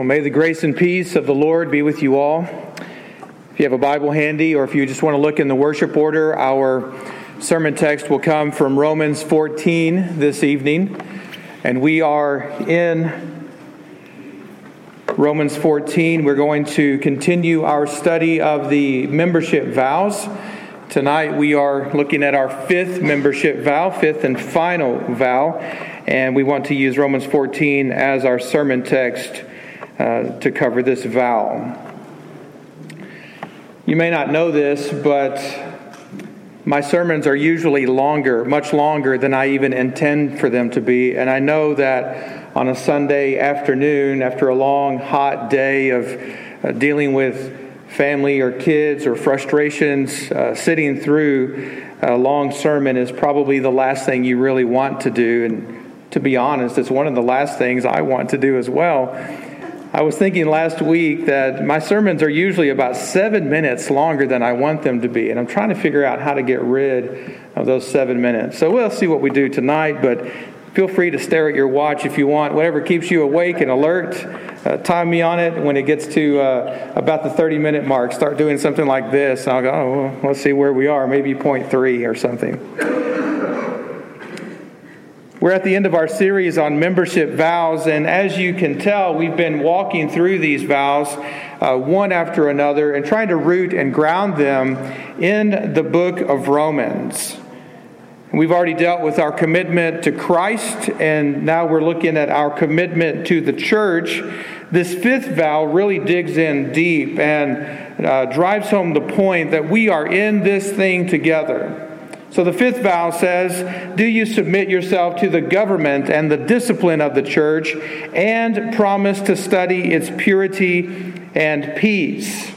Well, may the grace and peace of the Lord be with you all. If you have a Bible handy, or if you just want to look in the worship order, our sermon text will come from Romans 14 this evening. And we are in Romans 14. We're going to continue our study of the membership vows. Tonight we are looking at our fifth membership vow, fifth and final vow, and we want to use Romans 14 as our sermon text uh, to cover this vow. You may not know this, but my sermons are usually longer, much longer than I even intend for them to be. And I know that on a Sunday afternoon, after a long, hot day of uh, dealing with family or kids or frustrations, uh, sitting through a long sermon is probably the last thing you really want to do. And to be honest, it's one of the last things I want to do as well. I was thinking last week that my sermons are usually about seven minutes longer than I want them to be, and I'm trying to figure out how to get rid of those seven minutes. So we'll see what we do tonight, but feel free to stare at your watch if you want. Whatever keeps you awake and alert, uh, time me on it. When it gets to uh, about the 30 minute mark, start doing something like this. I'll go, oh, well, let's see where we are, maybe point three or something. We're at the end of our series on membership vows, and as you can tell, we've been walking through these vows uh, one after another and trying to root and ground them in the book of Romans. We've already dealt with our commitment to Christ, and now we're looking at our commitment to the church. This fifth vow really digs in deep and uh, drives home the point that we are in this thing together. So the fifth vow says, Do you submit yourself to the government and the discipline of the church and promise to study its purity and peace?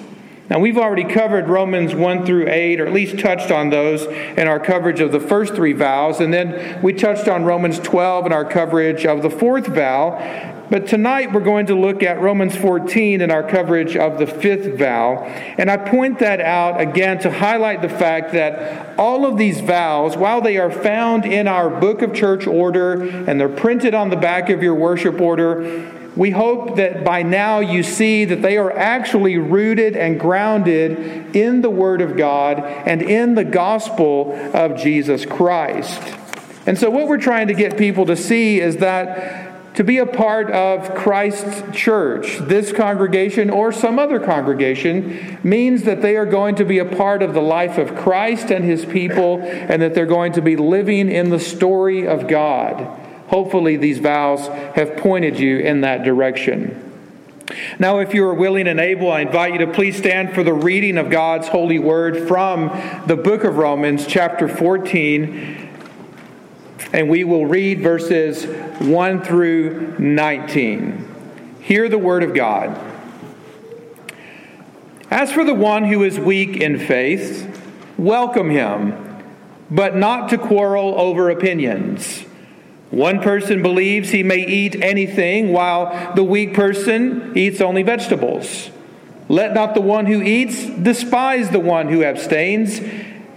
Now, we've already covered Romans 1 through 8, or at least touched on those in our coverage of the first three vows. And then we touched on Romans 12 in our coverage of the fourth vow. But tonight we're going to look at Romans 14 in our coverage of the fifth vow. And I point that out again to highlight the fact that all of these vows, while they are found in our book of church order and they're printed on the back of your worship order, we hope that by now you see that they are actually rooted and grounded in the Word of God and in the gospel of Jesus Christ. And so, what we're trying to get people to see is that to be a part of Christ's church, this congregation or some other congregation, means that they are going to be a part of the life of Christ and his people, and that they're going to be living in the story of God. Hopefully, these vows have pointed you in that direction. Now, if you are willing and able, I invite you to please stand for the reading of God's holy word from the book of Romans, chapter 14 and we will read verses 1 through 19. Hear the word of God. As for the one who is weak in faith, welcome him, but not to quarrel over opinions. One person believes he may eat anything, while the weak person eats only vegetables. Let not the one who eats despise the one who abstains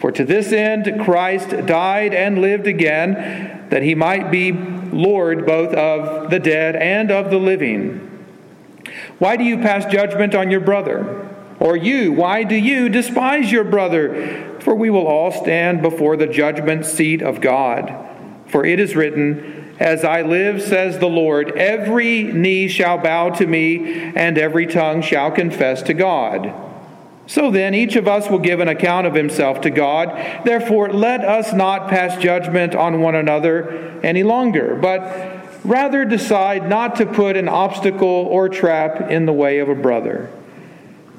For to this end Christ died and lived again, that he might be Lord both of the dead and of the living. Why do you pass judgment on your brother? Or you, why do you despise your brother? For we will all stand before the judgment seat of God. For it is written, As I live, says the Lord, every knee shall bow to me, and every tongue shall confess to God. So then, each of us will give an account of himself to God. Therefore, let us not pass judgment on one another any longer, but rather decide not to put an obstacle or trap in the way of a brother.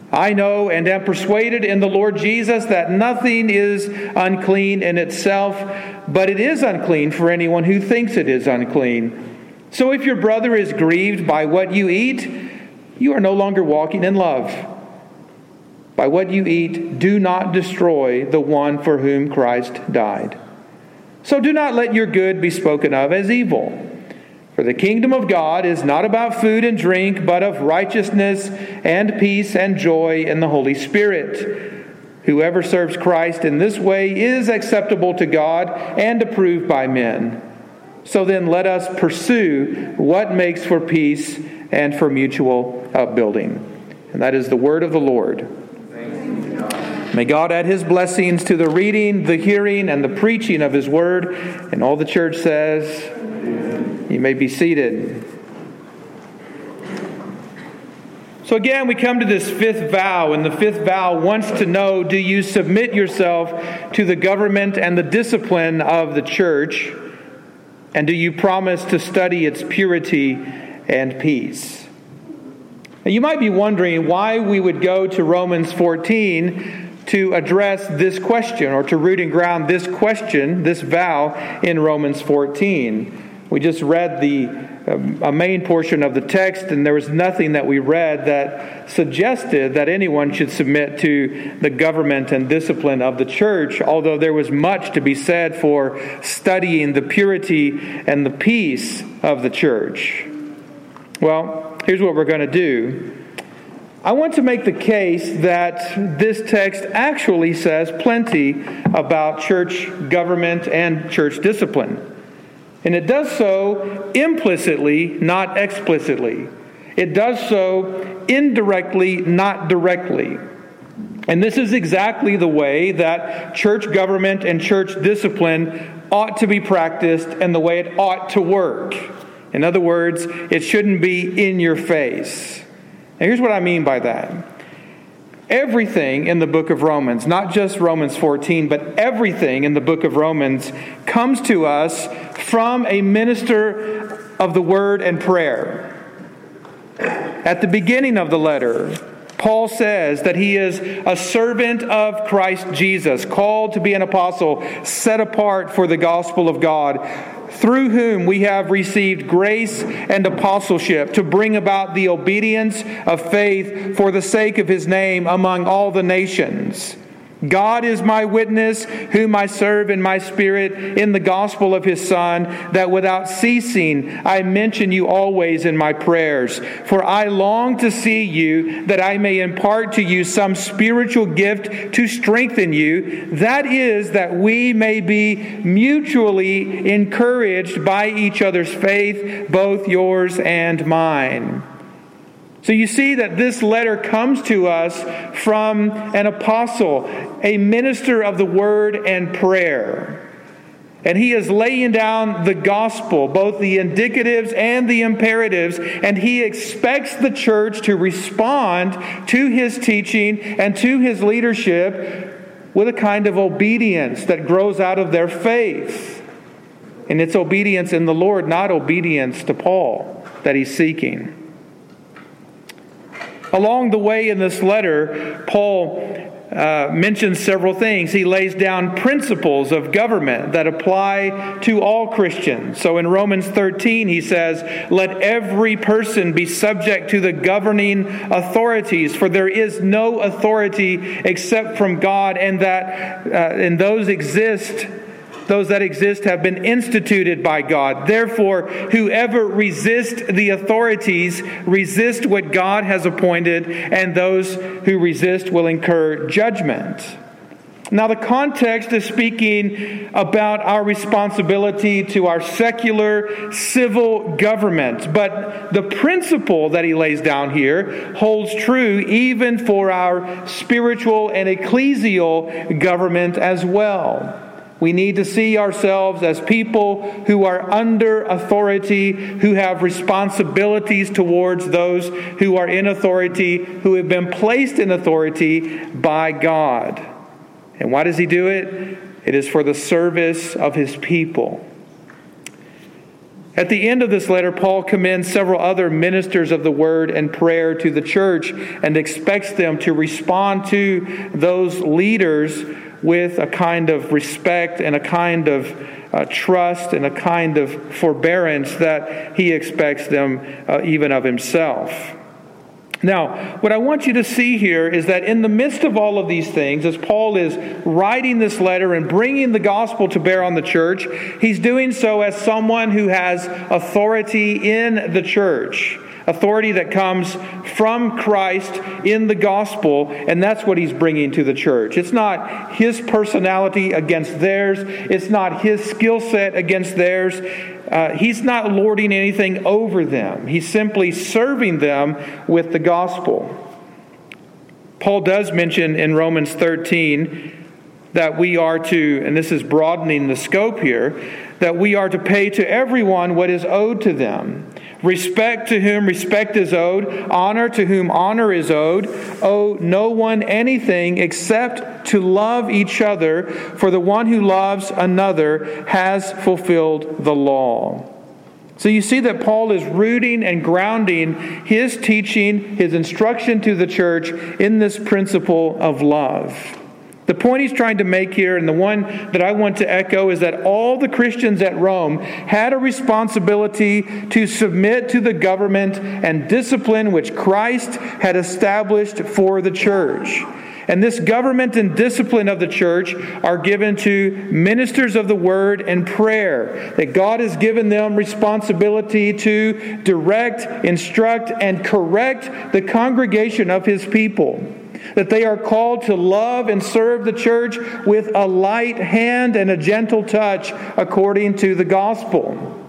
I know and am persuaded in the Lord Jesus that nothing is unclean in itself, but it is unclean for anyone who thinks it is unclean. So if your brother is grieved by what you eat, you are no longer walking in love. By what you eat, do not destroy the one for whom Christ died. So do not let your good be spoken of as evil. For the kingdom of God is not about food and drink, but of righteousness and peace and joy in the Holy Spirit. Whoever serves Christ in this way is acceptable to God and approved by men. So then let us pursue what makes for peace and for mutual upbuilding. And that is the word of the Lord. May God add his blessings to the reading, the hearing, and the preaching of his word. And all the church says, You may be seated. So again, we come to this fifth vow, and the fifth vow wants to know do you submit yourself to the government and the discipline of the church? And do you promise to study its purity and peace? Now, you might be wondering why we would go to Romans 14 to address this question or to root and ground this question, this vow, in Romans 14. We just read the um, a main portion of the text, and there was nothing that we read that suggested that anyone should submit to the government and discipline of the church, although there was much to be said for studying the purity and the peace of the church. Well, here's what we're going to do. I want to make the case that this text actually says plenty about church government and church discipline. And it does so implicitly, not explicitly. It does so indirectly, not directly. And this is exactly the way that church government and church discipline ought to be practiced and the way it ought to work. In other words, it shouldn't be in your face. Now, here's what I mean by that. Everything in the book of Romans, not just Romans 14, but everything in the book of Romans comes to us from a minister of the word and prayer. At the beginning of the letter, Paul says that he is a servant of Christ Jesus, called to be an apostle, set apart for the gospel of God through whom we have received grace and apostleship to bring about the obedience of faith for the sake of his name among all the nations. God is my witness, whom I serve in my spirit in the gospel of his Son, that without ceasing I mention you always in my prayers. For I long to see you, that I may impart to you some spiritual gift to strengthen you. That is, that we may be mutually encouraged by each other's faith, both yours and mine. So you see that this letter comes to us from an apostle, a minister of the word and prayer. And he is laying down the gospel, both the indicatives and the imperatives, and he expects the church to respond to his teaching and to his leadership with a kind of obedience that grows out of their faith. And it's obedience in the Lord, not obedience to Paul, that he's seeking. Along the way in this letter, Paul uh, mentions several things. He lays down principles of government that apply to all Christians. So in Romans 13, he says, Let every person be subject to the governing authorities, for there is no authority except from God, and that uh, and those exist those that exist have been instituted by God. Therefore, whoever resists the authorities resist what God has appointed, and those who resist will incur judgment. Now, the context is speaking about our responsibility to our secular civil government, but the principle that he lays down here holds true even for our spiritual and ecclesial government as well. We need to see ourselves as people who are under authority, who have responsibilities towards those who are in authority, who have been placed in authority by God. And why does he do it? It is for the service of his people. At the end of this letter, Paul commends several other ministers of the word and prayer to the church and expects them to respond to those leaders with a kind of respect and a kind of uh, trust and a kind of forbearance that he expects them uh, even of himself. Now, what I want you to see here is that in the midst of all of these things, as Paul is writing this letter and bringing the gospel to bear on the church, he's doing so as someone who has authority in the church authority that comes from Christ in the gospel, and that's what he's bringing to the church. It's not his personality against theirs, it's not his skill set against theirs. Uh, he's not lording anything over them, he's simply serving them with the gospel. Paul does mention in Romans 13 that we are to, and this is broadening the scope here, that we are to pay to everyone what is owed to them. Respect to whom respect is owed, honor to whom honor is owed. Owe no one anything except to love each other, for the one who loves another has fulfilled the law. So you see that Paul is rooting and grounding his teaching, his instruction to the church in this principle of love. The point he's trying to make here, and the one that I want to echo, is that all the Christians at Rome had a responsibility to submit to the government and discipline which Christ had established for the church. And this government and discipline of the church are given to ministers of the word and prayer. That God has given them responsibility to direct, instruct, and correct the congregation of his people that they are called to love and serve the church with a light hand and a gentle touch according to the gospel.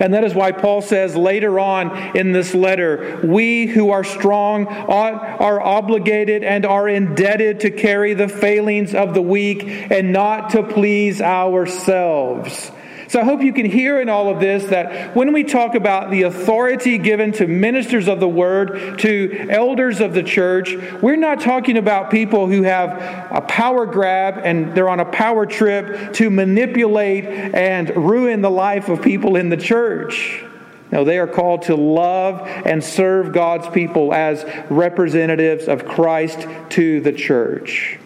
And that is why Paul says later on in this letter, we who are strong are obligated and are indebted to carry the failings of the weak and not to please ourselves. So I hope you can hear in all of this that when we talk about the authority given to ministers of the word, to elders of the church, we're not talking about people who have a power grab and they're on a power trip to manipulate and ruin the life of people in the church. No, they are called to love and serve God's people as representatives of Christ to the church.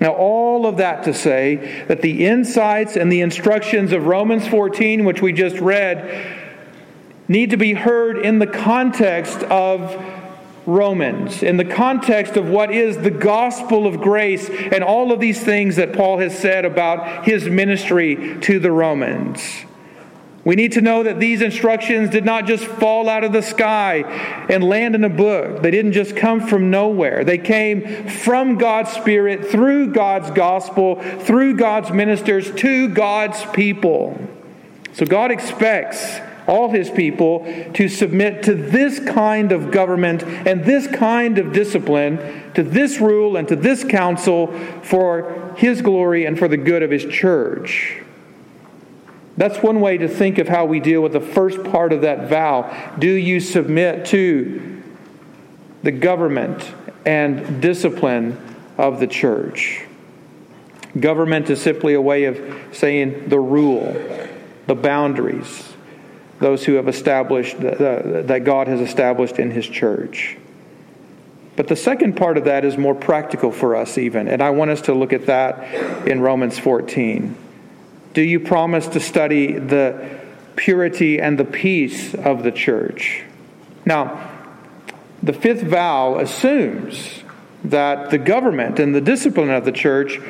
Now, all of that to say that the insights and the instructions of Romans 14, which we just read, need to be heard in the context of Romans, in the context of what is the gospel of grace and all of these things that Paul has said about his ministry to the Romans. We need to know that these instructions did not just fall out of the sky and land in a book. They didn't just come from nowhere. They came from God's Spirit, through God's gospel, through God's ministers, to God's people. So God expects all his people to submit to this kind of government and this kind of discipline, to this rule and to this counsel for his glory and for the good of his church. That's one way to think of how we deal with the first part of that vow. Do you submit to the government and discipline of the church? Government is simply a way of saying the rule, the boundaries, those who have established, that God has established in His church. But the second part of that is more practical for us, even, and I want us to look at that in Romans 14. Do you promise to study the purity and the peace of the church? Now, the fifth vow assumes that the government and the discipline of the church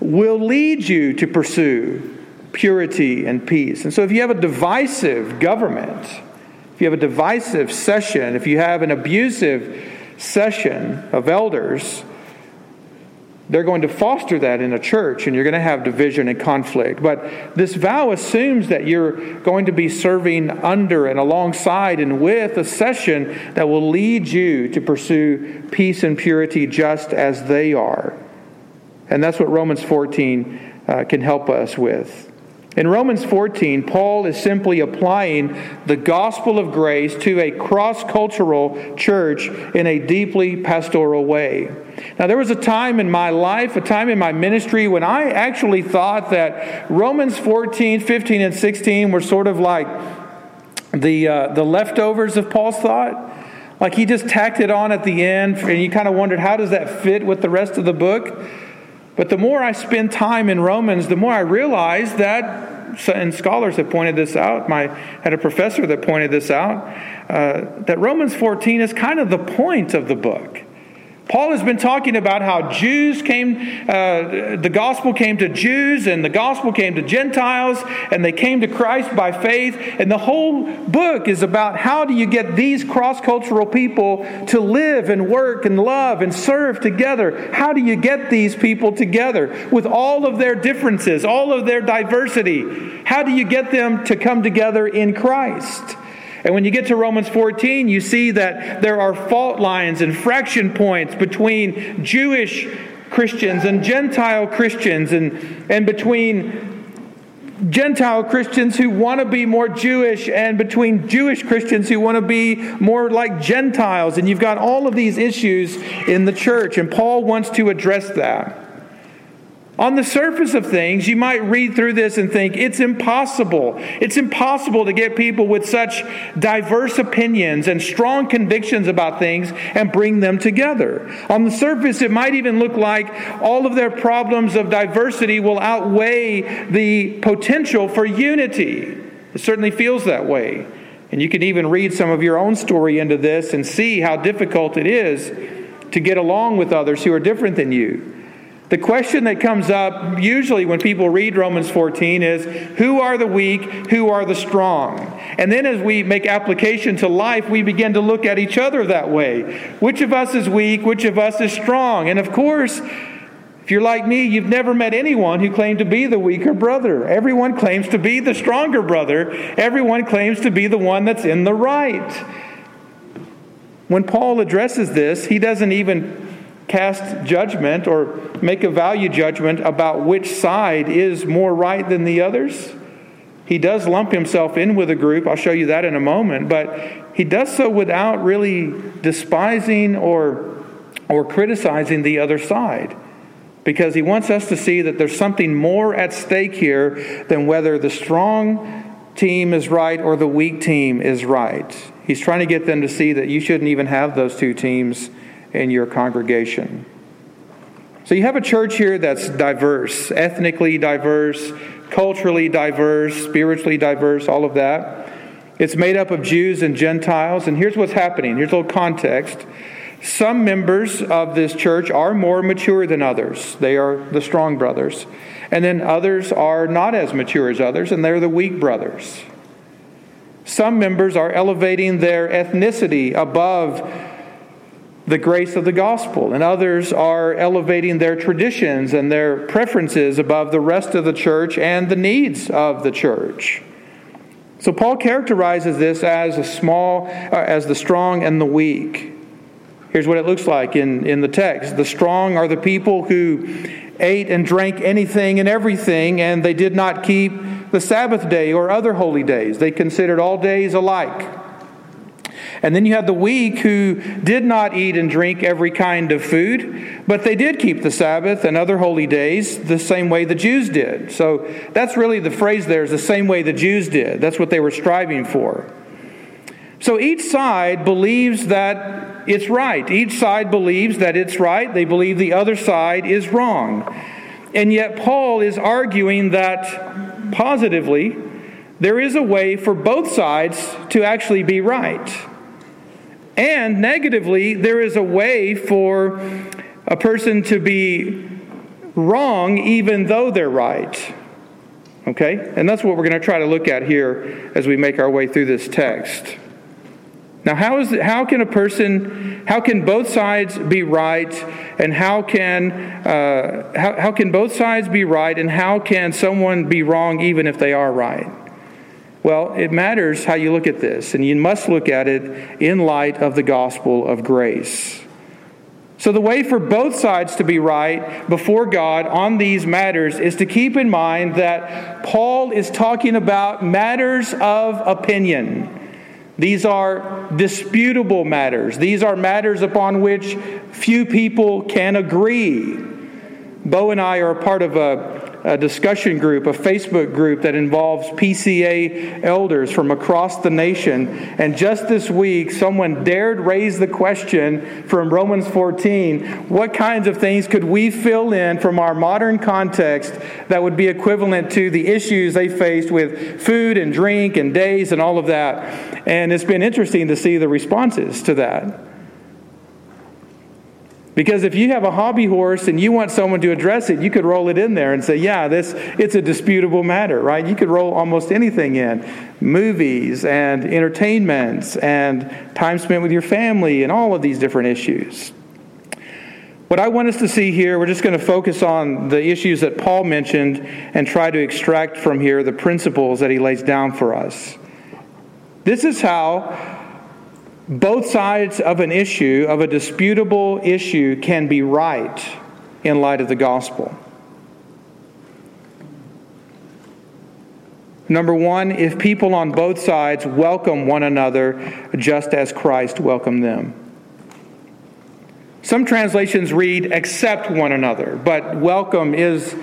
will lead you to pursue purity and peace. And so, if you have a divisive government, if you have a divisive session, if you have an abusive session of elders, they're going to foster that in a church and you're going to have division and conflict. But this vow assumes that you're going to be serving under and alongside and with a session that will lead you to pursue peace and purity just as they are. And that's what Romans 14 uh, can help us with. In Romans 14, Paul is simply applying the gospel of grace to a cross cultural church in a deeply pastoral way. Now, there was a time in my life, a time in my ministry, when I actually thought that Romans 14, 15, and 16 were sort of like the, uh, the leftovers of Paul's thought. Like he just tacked it on at the end, and you kind of wondered, how does that fit with the rest of the book? But the more I spend time in Romans, the more I realize that, and scholars have pointed this out. I had a professor that pointed this out, uh, that Romans 14 is kind of the point of the book. Paul has been talking about how Jews came, uh, the gospel came to Jews and the gospel came to Gentiles and they came to Christ by faith. And the whole book is about how do you get these cross cultural people to live and work and love and serve together? How do you get these people together with all of their differences, all of their diversity? How do you get them to come together in Christ? And when you get to Romans 14, you see that there are fault lines and fraction points between Jewish Christians and Gentile Christians and, and between Gentile Christians who want to be more Jewish and between Jewish Christians who want to be more like Gentiles. And you've got all of these issues in the church, and Paul wants to address that. On the surface of things, you might read through this and think it's impossible. It's impossible to get people with such diverse opinions and strong convictions about things and bring them together. On the surface, it might even look like all of their problems of diversity will outweigh the potential for unity. It certainly feels that way. And you can even read some of your own story into this and see how difficult it is to get along with others who are different than you. The question that comes up usually when people read Romans 14 is who are the weak, who are the strong? And then as we make application to life, we begin to look at each other that way. Which of us is weak? Which of us is strong? And of course, if you're like me, you've never met anyone who claimed to be the weaker brother. Everyone claims to be the stronger brother. Everyone claims to be the one that's in the right. When Paul addresses this, he doesn't even cast judgment or make a value judgment about which side is more right than the others. He does lump himself in with a group. I'll show you that in a moment. But he does so without really despising or, or criticizing the other side because he wants us to see that there's something more at stake here than whether the strong team is right or the weak team is right. He's trying to get them to see that you shouldn't even have those two teams in your congregation. So you have a church here that's diverse, ethnically diverse, culturally diverse, spiritually diverse, all of that. It's made up of Jews and Gentiles. And here's what's happening. Here's a little context. Some members of this church are more mature than others. They are the strong brothers. And then others are not as mature as others, and they're the weak brothers. Some members are elevating their ethnicity above the grace of the gospel, and others are elevating their traditions and their preferences above the rest of the church and the needs of the church. So Paul characterizes this as a small, uh, as the strong and the weak. Here's what it looks like in, in the text. The strong are the people who ate and drank anything and everything, and they did not keep the Sabbath day or other holy days. They considered all days alike. And then you have the weak who did not eat and drink every kind of food, but they did keep the Sabbath and other holy days the same way the Jews did. So that's really the phrase there is the same way the Jews did. That's what they were striving for. So each side believes that it's right. Each side believes that it's right. They believe the other side is wrong. And yet, Paul is arguing that positively, there is a way for both sides to actually be right. And negatively, there is a way for a person to be wrong even though they're right. Okay? And that's what we're going to try to look at here as we make our way through this text. Now, how, is how can a person, how can both sides be right, and how can, uh, how, how can both sides be right, and how can someone be wrong even if they are right? Well, it matters how you look at this, and you must look at it in light of the gospel of grace. So, the way for both sides to be right before God on these matters is to keep in mind that Paul is talking about matters of opinion. These are disputable matters. These are matters upon which few people can agree. Bo and I are part of a a discussion group, a Facebook group that involves PCA elders from across the nation. And just this week, someone dared raise the question from Romans 14 what kinds of things could we fill in from our modern context that would be equivalent to the issues they faced with food and drink and days and all of that? And it's been interesting to see the responses to that. Because if you have a hobby horse and you want someone to address it, you could roll it in there and say, yeah, this it's a disputable matter, right? You could roll almost anything in. Movies and entertainments and time spent with your family and all of these different issues. What I want us to see here, we're just going to focus on the issues that Paul mentioned and try to extract from here the principles that he lays down for us. This is how both sides of an issue, of a disputable issue, can be right in light of the gospel. Number one, if people on both sides welcome one another just as Christ welcomed them. Some translations read accept one another, but welcome is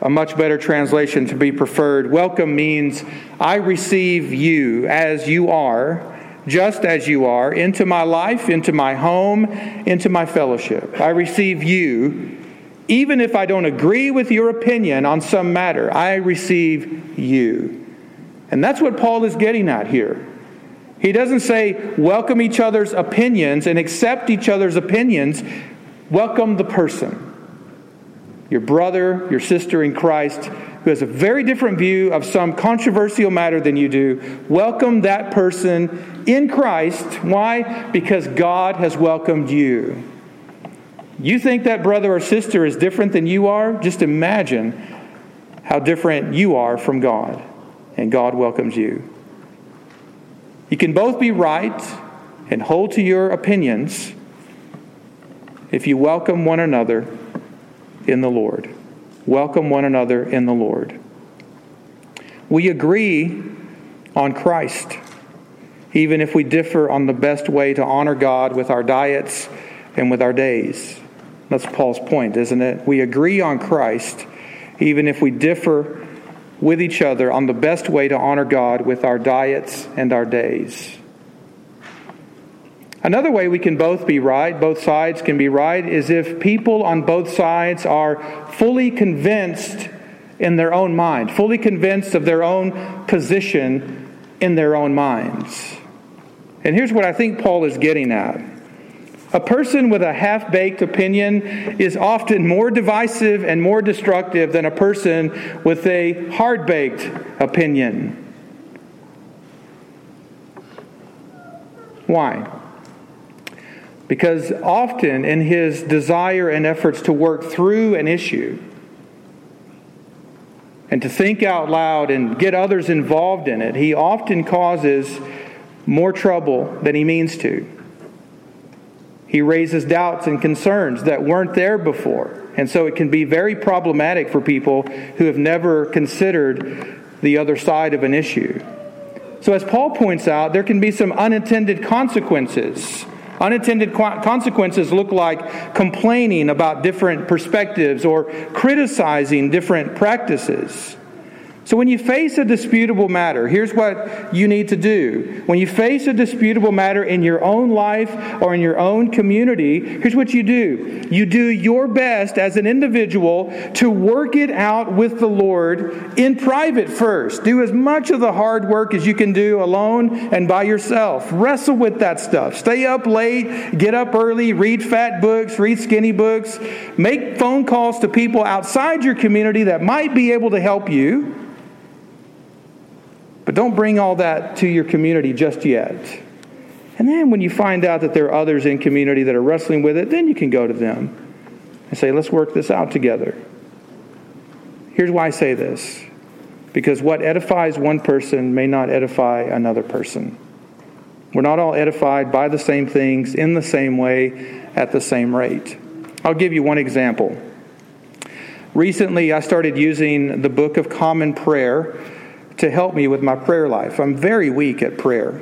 a much better translation to be preferred. Welcome means I receive you as you are just as you are, into my life, into my home, into my fellowship. I receive you. Even if I don't agree with your opinion on some matter, I receive you. And that's what Paul is getting at here. He doesn't say welcome each other's opinions and accept each other's opinions. Welcome the person. Your brother, your sister in Christ, who has a very different view of some controversial matter than you do, welcome that person in Christ. Why? Because God has welcomed you. You think that brother or sister is different than you are? Just imagine how different you are from God, and God welcomes you. You can both be right and hold to your opinions if you welcome one another in the Lord welcome one another in the Lord. We agree on Christ, even if we differ on the best way to honor God with our diets and with our days. That's Paul's point, isn't it? We agree on Christ, even if we differ with each other on the best way to honor God with our diets and our days. Another way we can both be right, both sides can be right, is if people on both sides are fully convinced in their own mind, fully convinced of their own position in their own minds. And here's what I think Paul is getting at. A person with a half baked opinion is often more divisive and more destructive than a person with a hard baked opinion. Why? Because often, in his desire and efforts to work through an issue and to think out loud and get others involved in it, he often causes more trouble than he means to. He raises doubts and concerns that weren't there before. And so it can be very problematic for people who have never considered the other side of an issue. So, as Paul points out, there can be some unintended consequences Unintended consequences look like complaining about different perspectives or criticizing different practices. So, when you face a disputable matter, here's what you need to do. When you face a disputable matter in your own life or in your own community, here's what you do you do your best as an individual to work it out with the Lord in private first. Do as much of the hard work as you can do alone and by yourself. Wrestle with that stuff. Stay up late, get up early, read fat books, read skinny books, make phone calls to people outside your community that might be able to help you. But don't bring all that to your community just yet. And then when you find out that there are others in community that are wrestling with it, then you can go to them and say, let's work this out together. Here's why I say this because what edifies one person may not edify another person. We're not all edified by the same things in the same way at the same rate. I'll give you one example. Recently, I started using the Book of Common Prayer to help me with my prayer life. I'm very weak at prayer,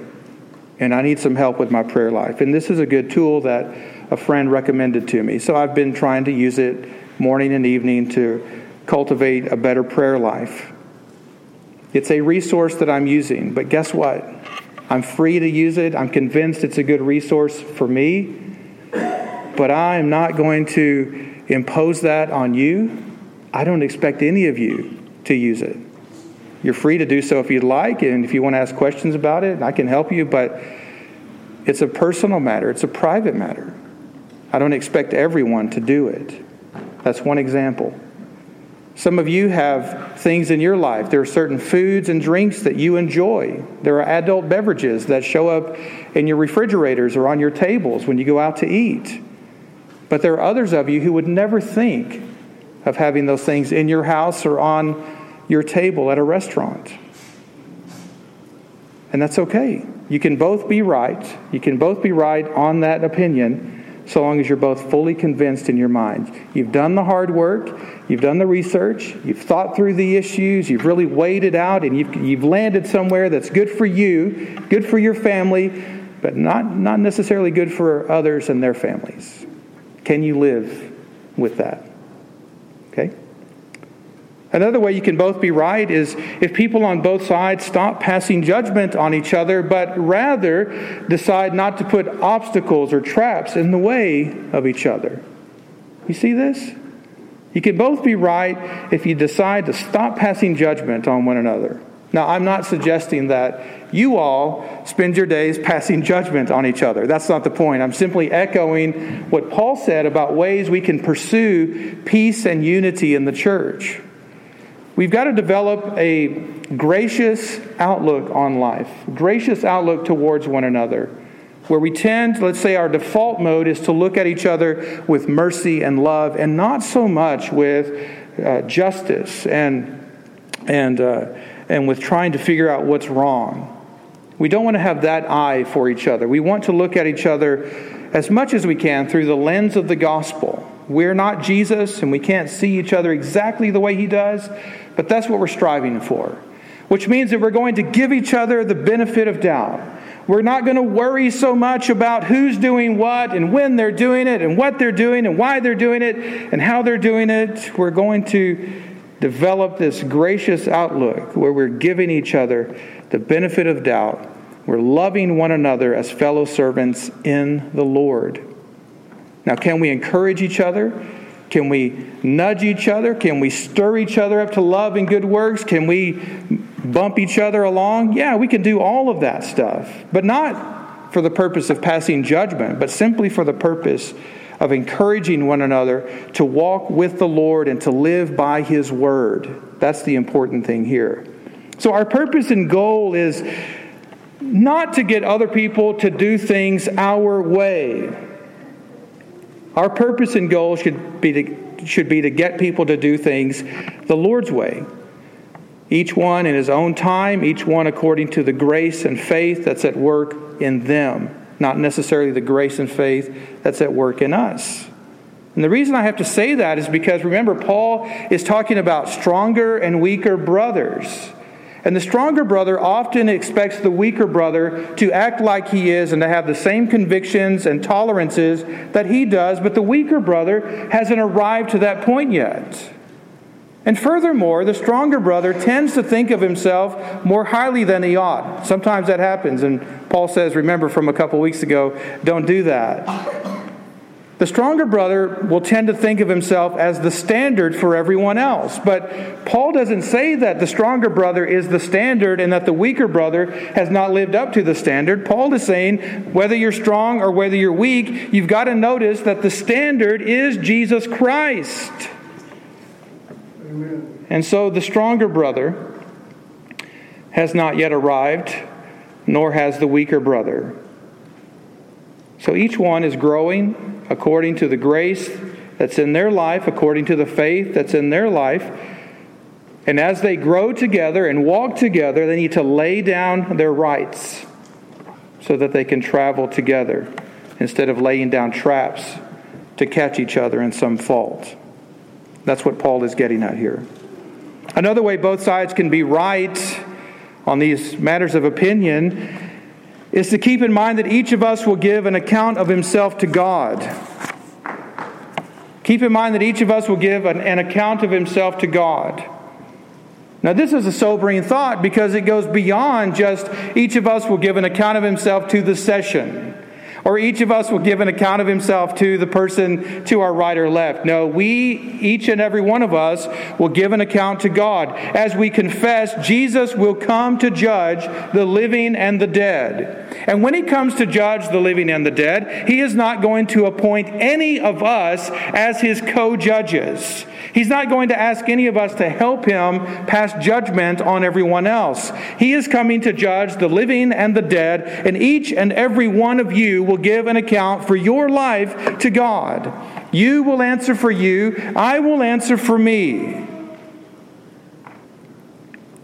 and I need some help with my prayer life. And this is a good tool that a friend recommended to me. So I've been trying to use it morning and evening to cultivate a better prayer life. It's a resource that I'm using, but guess what? I'm free to use it. I'm convinced it's a good resource for me, but I am not going to impose that on you. I don't expect any of you to use it. You're free to do so if you'd like, and if you want to ask questions about it, I can help you, but it's a personal matter, it's a private matter. I don't expect everyone to do it. That's one example. Some of you have things in your life. There are certain foods and drinks that you enjoy. There are adult beverages that show up in your refrigerators or on your tables when you go out to eat. But there are others of you who would never think of having those things in your house or on your table at a restaurant. And that's okay. You can both be right. You can both be right on that opinion so long as you're both fully convinced in your mind. You've done the hard work, you've done the research, you've thought through the issues, you've really weighed it out, and you've, you've landed somewhere that's good for you, good for your family, but not, not necessarily good for others and their families. Can you live with that? Okay? Another way you can both be right is if people on both sides stop passing judgment on each other, but rather decide not to put obstacles or traps in the way of each other. You see this? You can both be right if you decide to stop passing judgment on one another. Now, I'm not suggesting that you all spend your days passing judgment on each other. That's not the point. I'm simply echoing what Paul said about ways we can pursue peace and unity in the church. We've got to develop a gracious outlook on life, gracious outlook towards one another, where we tend, let's say, our default mode is to look at each other with mercy and love, and not so much with uh, justice and and uh, and with trying to figure out what's wrong. We don't want to have that eye for each other. We want to look at each other as much as we can through the lens of the gospel. We're not Jesus and we can't see each other exactly the way he does, but that's what we're striving for, which means that we're going to give each other the benefit of doubt. We're not going to worry so much about who's doing what and when they're doing it and what they're doing and why they're doing it and how they're doing it. We're going to develop this gracious outlook where we're giving each other the benefit of doubt. We're loving one another as fellow servants in the Lord. Now, can we encourage each other? Can we nudge each other? Can we stir each other up to love and good works? Can we bump each other along? Yeah, we can do all of that stuff, but not for the purpose of passing judgment, but simply for the purpose of encouraging one another to walk with the Lord and to live by His word. That's the important thing here. So, our purpose and goal is not to get other people to do things our way. Our purpose and goal should be to, should be to get people to do things the Lord's way. Each one in his own time, each one according to the grace and faith that's at work in them, not necessarily the grace and faith that's at work in us. And the reason I have to say that is because remember, Paul is talking about stronger and weaker brothers. And the stronger brother often expects the weaker brother to act like he is and to have the same convictions and tolerances that he does, but the weaker brother hasn't arrived to that point yet. And furthermore, the stronger brother tends to think of himself more highly than he ought. Sometimes that happens, and Paul says, remember from a couple weeks ago, don't do that. The stronger brother will tend to think of himself as the standard for everyone else. But Paul doesn't say that the stronger brother is the standard and that the weaker brother has not lived up to the standard. Paul is saying whether you're strong or whether you're weak, you've got to notice that the standard is Jesus Christ. Amen. And so the stronger brother has not yet arrived, nor has the weaker brother. So each one is growing according to the grace that's in their life, according to the faith that's in their life. And as they grow together and walk together, they need to lay down their rights. so that they can travel together instead of laying down traps to catch each other in some fault. That's what Paul is getting at here. Another way both sides can be right on these matters of opinion is to keep in mind that each of us will give an account of himself to God. Keep in mind that each of us will give an, an, account of himself to God. Now, this is a sobering thought because it goes beyond just each of us will give an account of himself to the session or each of us will give an account of himself to the person to our right or left. No, we, each and every one of us, will give an account to God. As we confess, Jesus will come to judge the living and the dead. And when he comes to judge the living and the dead, he is not going to appoint any of us as his co judges. He's not going to ask any of us to help him pass judgment on everyone else. He is coming to judge the living and the dead, and each and every one of you will give an account for your life to God. You will answer for you, I will answer for me.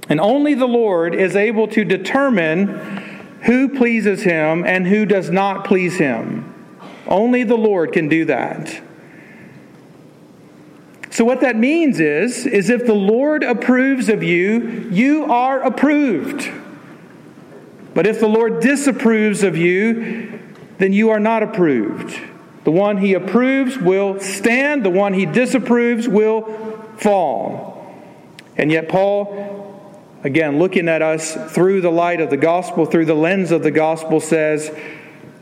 And only the Lord is able to determine who pleases him and who does not please him. Only the Lord can do that. So what that means is is if the Lord approves of you, you are approved. But if the Lord disapproves of you, then you are not approved. The one he approves will stand, the one he disapproves will fall. And yet Paul again looking at us through the light of the gospel, through the lens of the gospel says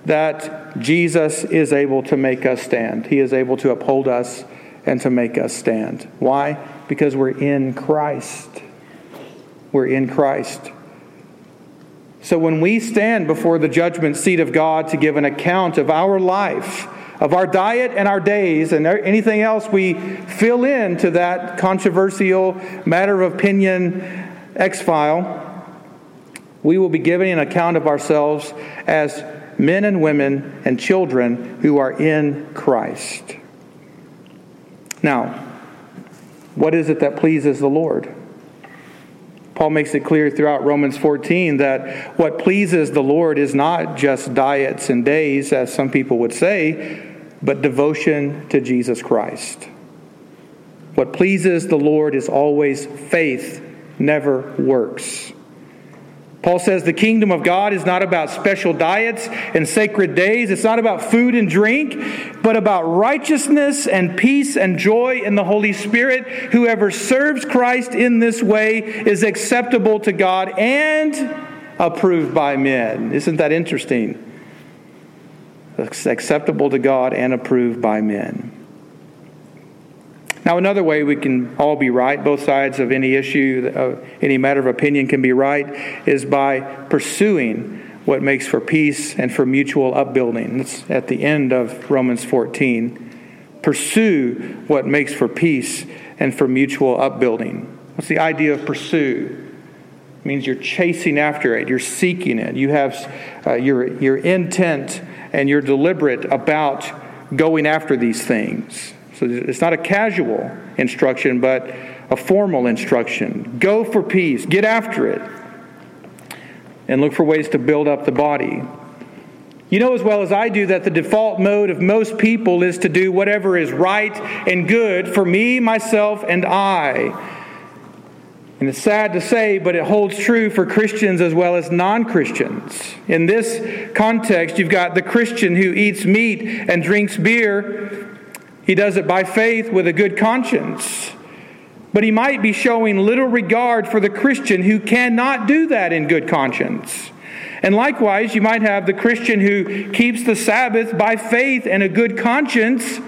that Jesus is able to make us stand. He is able to uphold us and to make us stand. Why? Because we're in Christ. We're in Christ. So when we stand before the judgment seat of God to give an account of our life, of our diet and our days, and anything else we fill in to that controversial matter of opinion X file, we will be giving an account of ourselves as men and women and children who are in Christ. Now, what is it that pleases the Lord? Paul makes it clear throughout Romans 14 that what pleases the Lord is not just diets and days, as some people would say, but devotion to Jesus Christ. What pleases the Lord is always faith, never works. Paul says the kingdom of God is not about special diets and sacred days. It's not about food and drink, but about righteousness and peace and joy in the Holy Spirit. Whoever serves Christ in this way is acceptable to God and approved by men. Isn't that interesting? It's acceptable to God and approved by men. Now, another way we can all be right, both sides of any issue, any matter of opinion can be right, is by pursuing what makes for peace and for mutual upbuilding. It's at the end of Romans 14. Pursue what makes for peace and for mutual upbuilding. What's the idea of pursue? It means you're chasing after it, you're seeking it, you have uh, your, your intent and you're deliberate about going after these things. So it's not a casual instruction, but a formal instruction. Go for peace, get after it, and look for ways to build up the body. You know as well as I do that the default mode of most people is to do whatever is right and good for me, myself, and I. And it's sad to say, but it holds true for Christians as well as non Christians. In this context, you've got the Christian who eats meat and drinks beer he does it by faith with a good conscience. But he might be showing little regard for the Christian who cannot do that in good conscience. And likewise, you might have the Christian who keeps the Sabbath by faith and a good conscience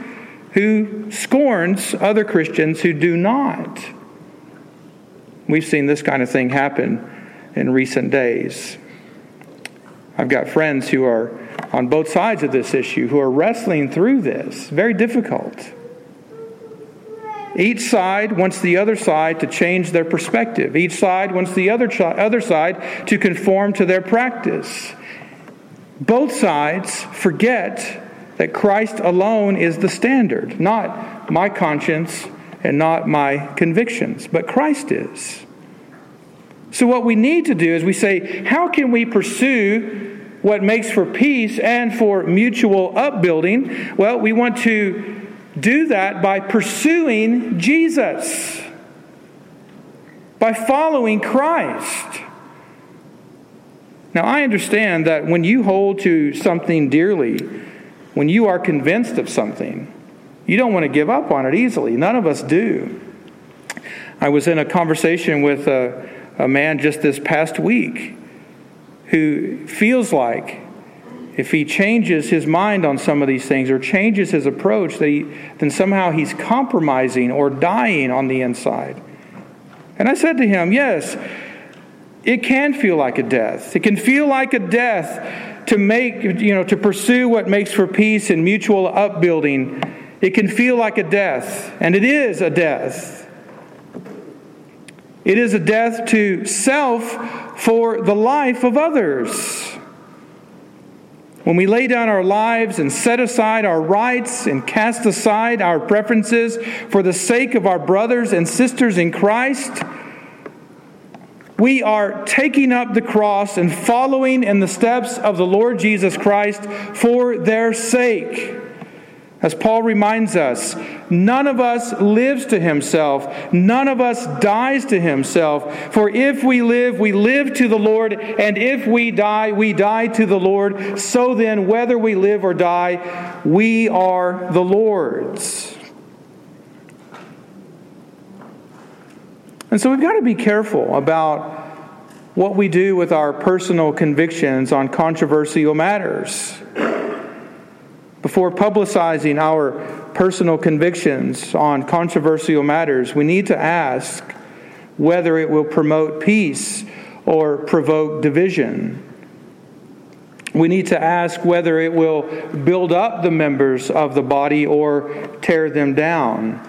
who scorns other Christians who do not. We've seen this kind of thing happen in recent days. I've got friends who are on both sides of this issue who are wrestling through this. Very difficult. Each side wants the other side to change their perspective. Each side wants the other, other side to conform to their practice. Both sides forget that Christ alone is the standard, not my conscience and not my convictions, but Christ is. So, what we need to do is we say, how can we pursue what makes for peace and for mutual upbuilding? Well, we want to do that by pursuing Jesus, by following Christ. Now, I understand that when you hold to something dearly, when you are convinced of something, you don't want to give up on it easily. None of us do. I was in a conversation with a, a man just this past week who feels like if he changes his mind on some of these things or changes his approach, that he, then somehow he's compromising or dying on the inside. And I said to him, Yes, it can feel like a death. It can feel like a death to make, you know, to pursue what makes for peace and mutual upbuilding. It can feel like a death, and it is a death. It is a death to self for the life of others. When we lay down our lives and set aside our rights and cast aside our preferences for the sake of our brothers and sisters in Christ, we are taking up the cross and following in the steps of the Lord Jesus Christ for their sake. As Paul reminds us, none of us lives to himself, none of us dies to himself. For if we live, we live to the Lord, and if we die, we die to the Lord. So then, whether we live or die, we are the Lord's. And so we've got to be careful about what we do with our personal convictions on controversial matters before publicizing our personal convictions on controversial matters, we need to ask whether it will promote peace or provoke division. We need to ask whether it will build up the members of the body or tear them down.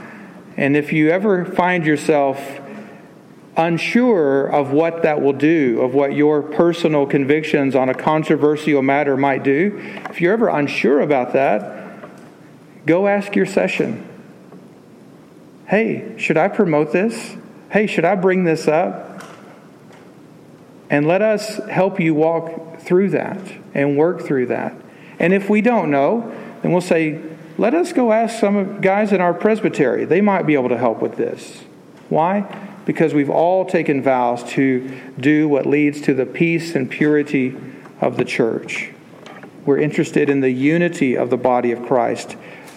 And if you ever find yourself unsure of what that will do, of what your personal convictions on a controversial matter might do, if you're ever unsure about that, go ask your session. Hey, should I promote this? Hey, should I bring this up? And let us help you walk through that and work through that. And if we don't know, then we'll say, let us go ask some guys in our presbytery. They might be able to help with this. Why? Because we've all taken vows to do what leads to the peace and purity of the church. We're interested in the unity of the body of Christ,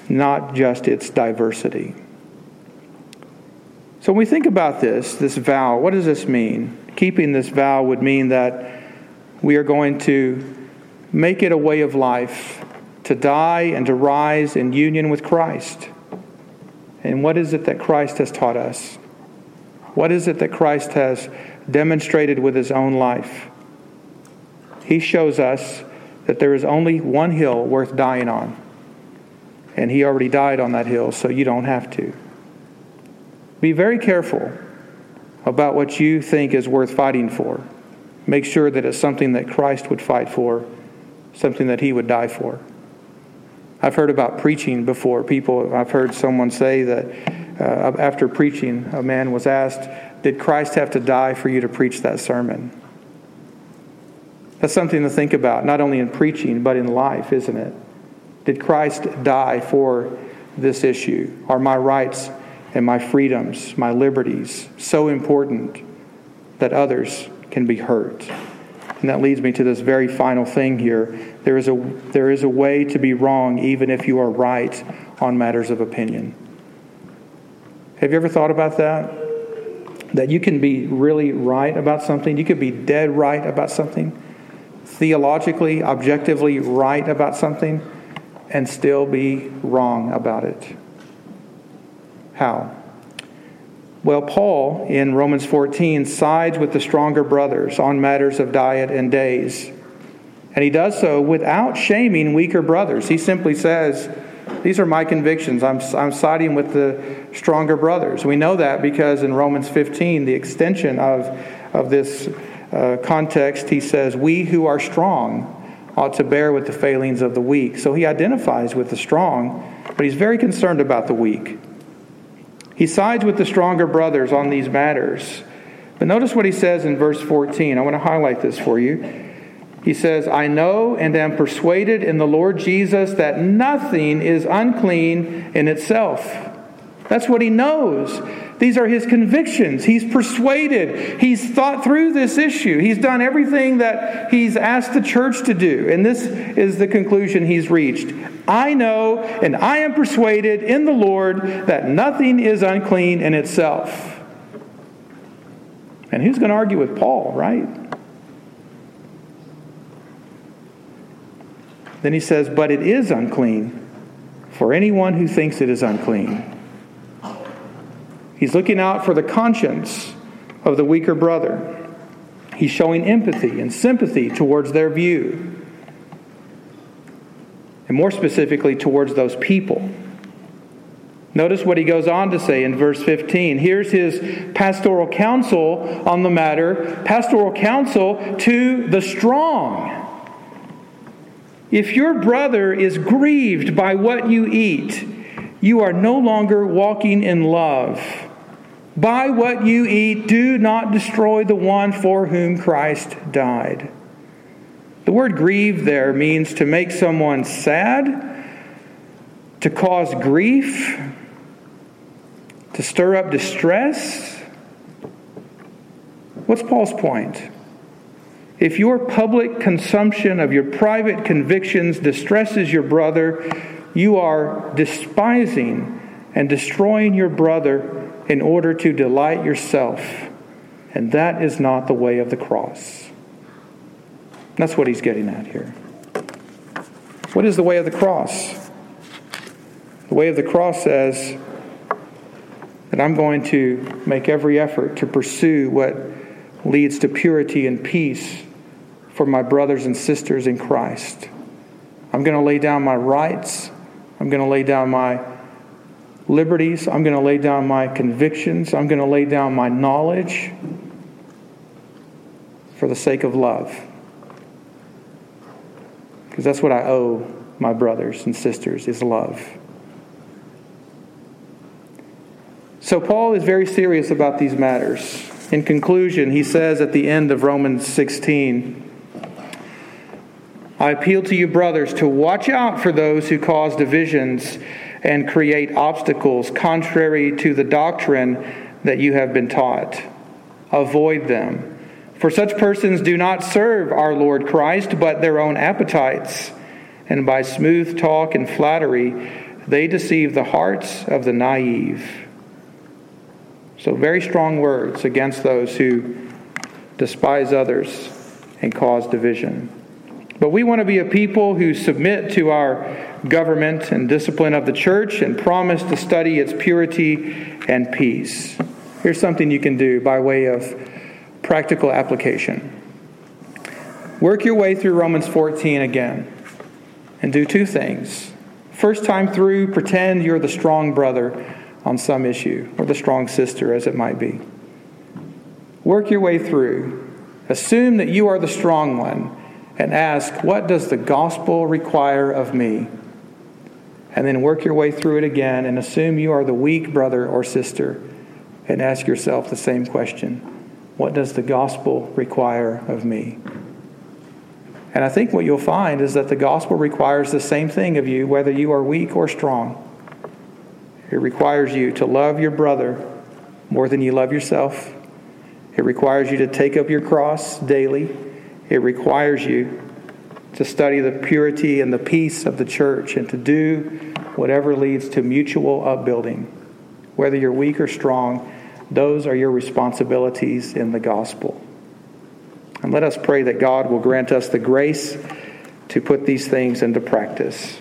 not just its diversity. So when we think about this, this vow, what does this mean? Keeping this vow would mean that we are going to make it a way of life to die and to rise in union with Christ. And what is it that Christ has taught us? What is it that Christ has demonstrated with his own life? He shows us that there is only one hill worth dying on. And he already died on that hill, so you don't have to. Be very careful about what you think is worth fighting for. Make sure that it's something that Christ would fight for, something that he would die for. I've heard about preaching before. People, I've heard someone say that uh, after preaching, a man was asked, Did Christ have to die for you to preach that sermon? That's something to think about, not only in preaching, but in life, isn't it? Did Christ die for this issue? Are my rights and my freedoms, my liberties, so important that others can be hurt? And that leads me to this very final thing here. There is a, there is a way to be wrong even if you are right on matters of opinion. Have you ever thought about that? That you can be really right about something, you could be dead right about something, theologically, objectively right about something, and still be wrong about it. How? Well, Paul in Romans 14 sides with the stronger brothers on matters of diet and days. And he does so without shaming weaker brothers. He simply says, these are my convictions. I'm, I'm siding with the stronger brothers. We know that because in Romans 15, the extension of, of this uh, context, he says, We who are strong ought to bear with the failings of the weak. So he identifies with the strong, but he's very concerned about the weak. He sides with the stronger brothers on these matters. But notice what he says in verse 14. I want to highlight this for you. He says, I know and am persuaded in the Lord Jesus that nothing is unclean in itself. That's what he knows. These are his convictions. He's persuaded. He's thought through this issue. He's done everything that he's asked the church to do. And this is the conclusion he's reached. I know and I am persuaded in the Lord that nothing is unclean in itself. And who's going to argue with Paul, right? Then he says, But it is unclean for anyone who thinks it is unclean. He's looking out for the conscience of the weaker brother. He's showing empathy and sympathy towards their view, and more specifically, towards those people. Notice what he goes on to say in verse 15. Here's his pastoral counsel on the matter pastoral counsel to the strong. If your brother is grieved by what you eat, you are no longer walking in love. By what you eat, do not destroy the one for whom Christ died. The word grieve there means to make someone sad, to cause grief, to stir up distress. What's Paul's point? If your public consumption of your private convictions distresses your brother, you are despising and destroying your brother in order to delight yourself. And that is not the way of the cross. That's what he's getting at here. What is the way of the cross? The way of the cross says that I'm going to make every effort to pursue what leads to purity and peace for my brothers and sisters in Christ. I'm going to lay down my rights. I'm going to lay down my liberties. I'm going to lay down my convictions. I'm going to lay down my knowledge for the sake of love. Because that's what I owe my brothers and sisters is love. So Paul is very serious about these matters. In conclusion, he says at the end of Romans 16, I appeal to you, brothers, to watch out for those who cause divisions and create obstacles contrary to the doctrine that you have been taught. Avoid them. For such persons do not serve our Lord Christ, but their own appetites. And by smooth talk and flattery, they deceive the hearts of the naive. So, very strong words against those who despise others and cause division. But we want to be a people who submit to our government and discipline of the church and promise to study its purity and peace. Here's something you can do by way of practical application. Work your way through Romans 14 again and do two things. First time through, pretend you're the strong brother on some issue, or the strong sister, as it might be. Work your way through. Assume that you are the strong one and ask, What does the gospel require of me? and then work your way through it again and assume you are the weak brother or sister and ask yourself the same question What does the gospel require of me? And I think what you'll find is that the gospel requires the same thing of you, whether you are weak or strong. It requires you to love your brother more than you love yourself. It requires you to take up your cross daily. It requires you to study the purity and the peace of the church and to do whatever leads to mutual upbuilding. Whether you're weak or strong, those are your responsibilities in the gospel. And let us pray that God will grant us the grace to put these things into practice.